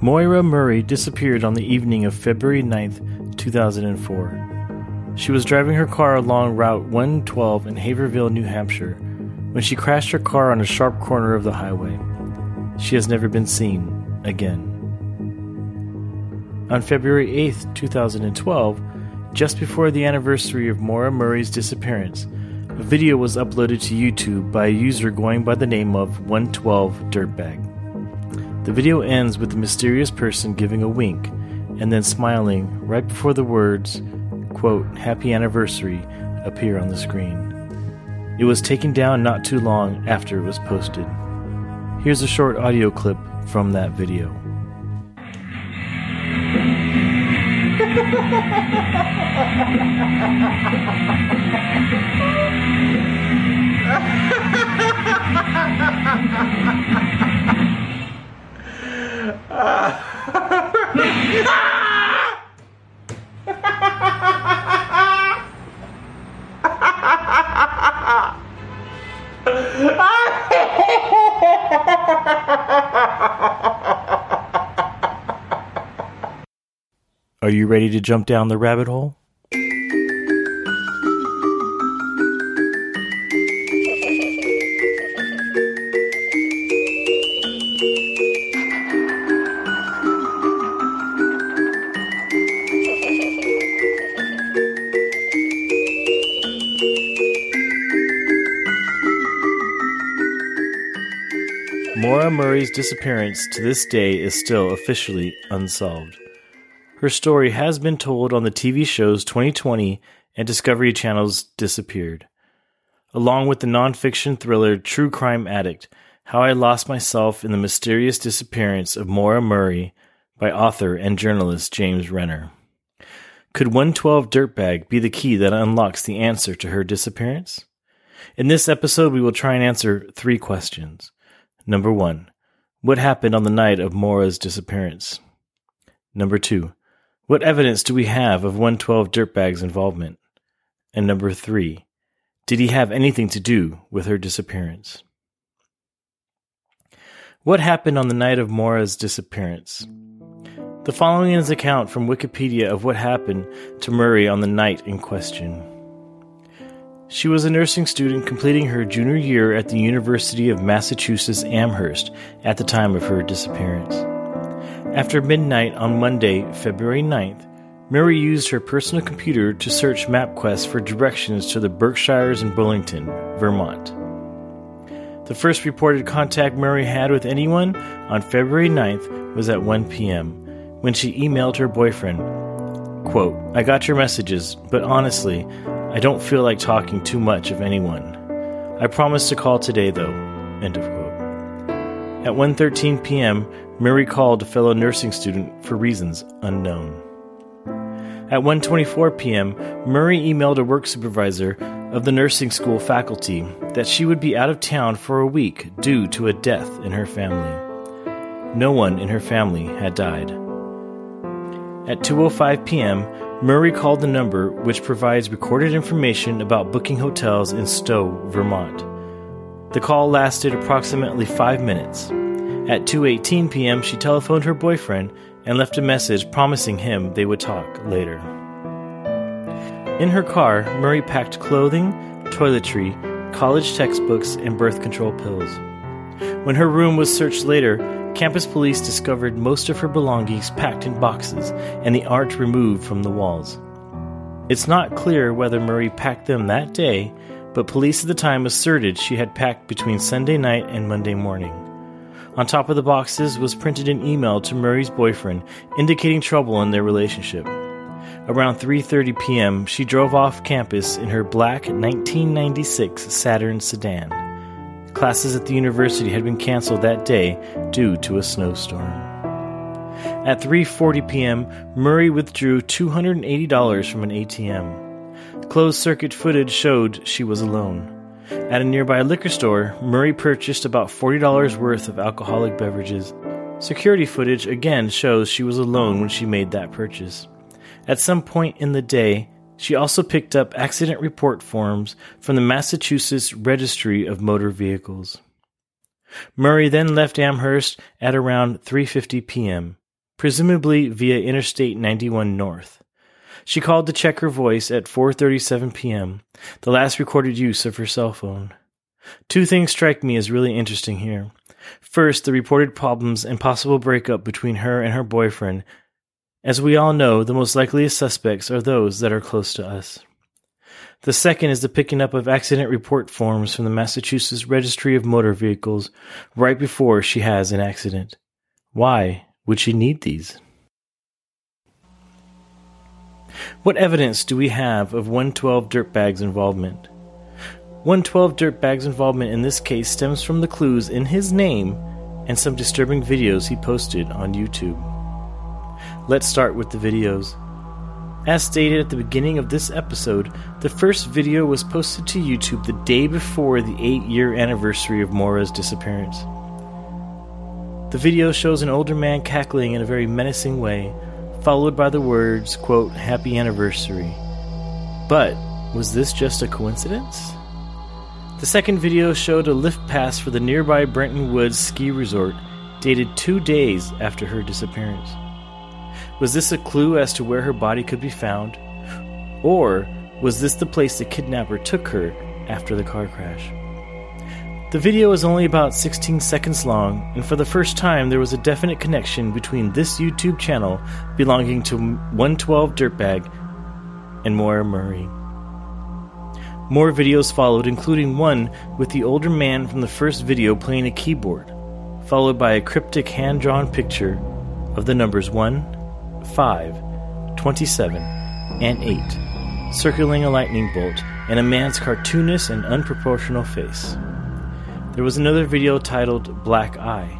Maura Murray disappeared on the evening of February 9, 2004. She was driving her car along Route 112 in Haverhill, New Hampshire, when she crashed her car on a sharp corner of the highway. She has never been seen again. On February 8, 2012, just before the anniversary of Maura Murray's disappearance, a video was uploaded to YouTube by a user going by the name of 112 Dirtbag. The video ends with the mysterious person giving a wink and then smiling right before the words, quote, Happy Anniversary appear on the screen. It was taken down not too long after it was posted. Here's a short audio clip from that video. Are you ready to jump down the rabbit hole? Maura Murray's disappearance to this day is still officially unsolved. Her story has been told on the TV shows 2020 and Discovery Channel's Disappeared, along with the nonfiction thriller True Crime Addict How I Lost Myself in the Mysterious Disappearance of Maura Murray by author and journalist James Renner. Could 112 Dirtbag be the key that unlocks the answer to her disappearance? In this episode, we will try and answer three questions. Number one, what happened on the night of Maura's disappearance? Number two, what evidence do we have of 112 Dirtbag's involvement? And number three, did he have anything to do with her disappearance? What happened on the night of Maura's disappearance? The following is an account from Wikipedia of what happened to Murray on the night in question. She was a nursing student completing her junior year at the University of Massachusetts Amherst at the time of her disappearance. After midnight on Monday, February 9th, Murray used her personal computer to search MapQuest for directions to the Berkshires and Burlington, Vermont. The first reported contact Murray had with anyone on February 9th was at 1 p.m. when she emailed her boyfriend, quote, I got your messages, but honestly, I don't feel like talking too much of anyone. I promise to call today though. End of quote. At 1:13 p.m., Murray called a fellow nursing student for reasons unknown. At 1:24 p.m., Murray emailed a work supervisor of the nursing school faculty that she would be out of town for a week due to a death in her family. No one in her family had died. At 2:05 p.m., Murray called the number which provides recorded information about booking hotels in Stowe, Vermont. The call lasted approximately 5 minutes. At 2:18 p.m., she telephoned her boyfriend and left a message promising him they would talk later. In her car, Murray packed clothing, toiletry, college textbooks, and birth control pills. When her room was searched later, campus police discovered most of her belongings packed in boxes and the art removed from the walls. It's not clear whether Murray packed them that day, but police at the time asserted she had packed between Sunday night and Monday morning. On top of the boxes was printed an email to Murray's boyfriend indicating trouble in their relationship. Around 3:30 p.m., she drove off campus in her black 1996 Saturn sedan. Classes at the university had been canceled that day due to a snowstorm. At 3:40 p.m., Murray withdrew $280 from an ATM. Closed circuit footage showed she was alone. At a nearby liquor store, Murray purchased about $40 worth of alcoholic beverages. Security footage again shows she was alone when she made that purchase. At some point in the day, she also picked up accident report forms from the Massachusetts Registry of Motor Vehicles. Murray then left Amherst at around 3:50 p.m. presumably via Interstate 91 North. She called to check her voice at 4:37 p.m., the last recorded use of her cell phone. Two things strike me as really interesting here. First, the reported problems and possible breakup between her and her boyfriend. As we all know, the most likely suspects are those that are close to us. The second is the picking up of accident report forms from the Massachusetts Registry of Motor Vehicles right before she has an accident. Why would she need these? What evidence do we have of 112 Dirtbag's involvement? 112 Dirtbag's involvement in this case stems from the clues in his name and some disturbing videos he posted on YouTube. Let's start with the videos. As stated at the beginning of this episode, the first video was posted to YouTube the day before the 8 year anniversary of Maura's disappearance. The video shows an older man cackling in a very menacing way, followed by the words, quote, Happy Anniversary. But was this just a coincidence? The second video showed a lift pass for the nearby Bretton Woods ski resort, dated two days after her disappearance. Was this a clue as to where her body could be found? Or was this the place the kidnapper took her after the car crash? The video is only about 16 seconds long, and for the first time, there was a definite connection between this YouTube channel belonging to 112 Dirtbag and Maura Murray. More videos followed, including one with the older man from the first video playing a keyboard, followed by a cryptic hand drawn picture of the numbers 1, 5, 27, and 8, circling a lightning bolt and a man's cartoonish and unproportional face. There was another video titled Black Eye.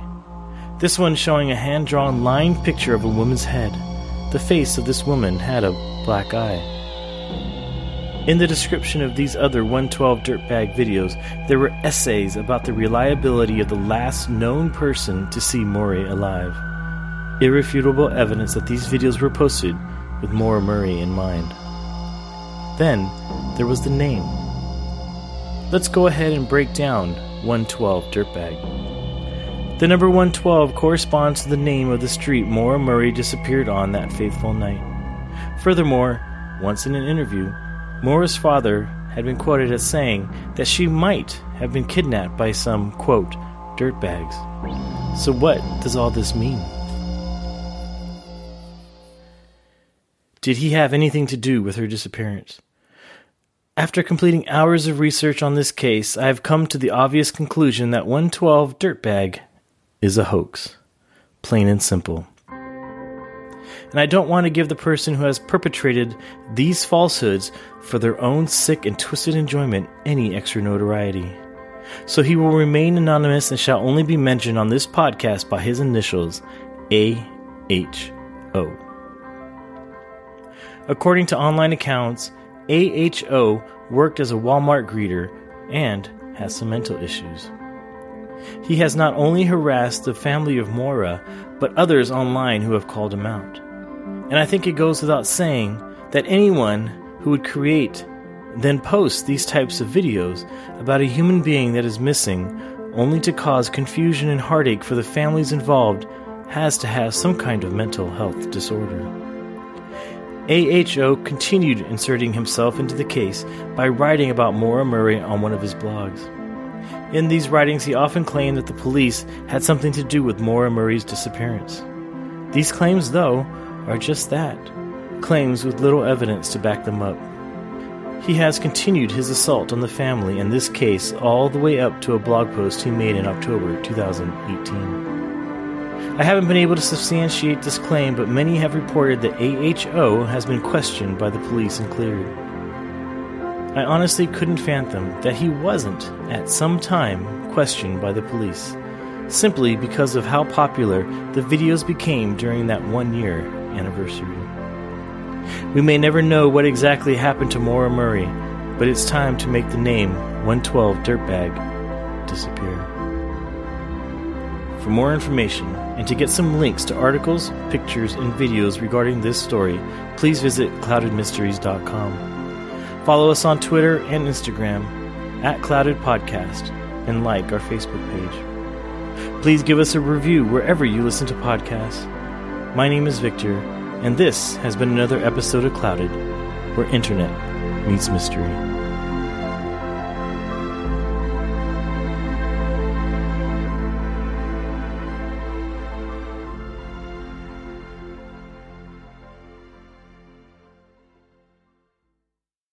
This one showing a hand drawn line picture of a woman's head. The face of this woman had a black eye. In the description of these other 112 Dirtbag videos, there were essays about the reliability of the last known person to see Maura alive. Irrefutable evidence that these videos were posted with Maura Murray in mind. Then, there was the name. Let's go ahead and break down 112 Dirtbag. The number 112 corresponds to the name of the street Maura Murray disappeared on that fateful night. Furthermore, once in an interview, Maura's father had been quoted as saying that she might have been kidnapped by some, quote, dirtbags. So, what does all this mean? Did he have anything to do with her disappearance? After completing hours of research on this case, I have come to the obvious conclusion that 112 Dirtbag is a hoax. Plain and simple and I don't want to give the person who has perpetrated these falsehoods for their own sick and twisted enjoyment any extra notoriety. So he will remain anonymous and shall only be mentioned on this podcast by his initials A H O. According to online accounts, AHO worked as a Walmart greeter and has some mental issues. He has not only harassed the family of Maura, but others online who have called him out. And I think it goes without saying that anyone who would create then post these types of videos about a human being that is missing only to cause confusion and heartache for the families involved has to have some kind of mental health disorder. AHO continued inserting himself into the case by writing about Maura Murray on one of his blogs. In these writings, he often claimed that the police had something to do with Maura Murray's disappearance. These claims, though, are just that claims with little evidence to back them up. He has continued his assault on the family in this case all the way up to a blog post he made in October 2018. I haven't been able to substantiate this claim, but many have reported that AHO has been questioned by the police and cleared. I honestly couldn't fathom that he wasn't, at some time, questioned by the police, simply because of how popular the videos became during that one year anniversary. We may never know what exactly happened to Maura Murray, but it's time to make the name 112 Dirtbag disappear. For more information and to get some links to articles, pictures, and videos regarding this story, please visit cloudedmysteries.com. Follow us on Twitter and Instagram at Clouded Podcast and like our Facebook page. Please give us a review wherever you listen to podcasts. My name is Victor, and this has been another episode of Clouded, where internet meets mystery.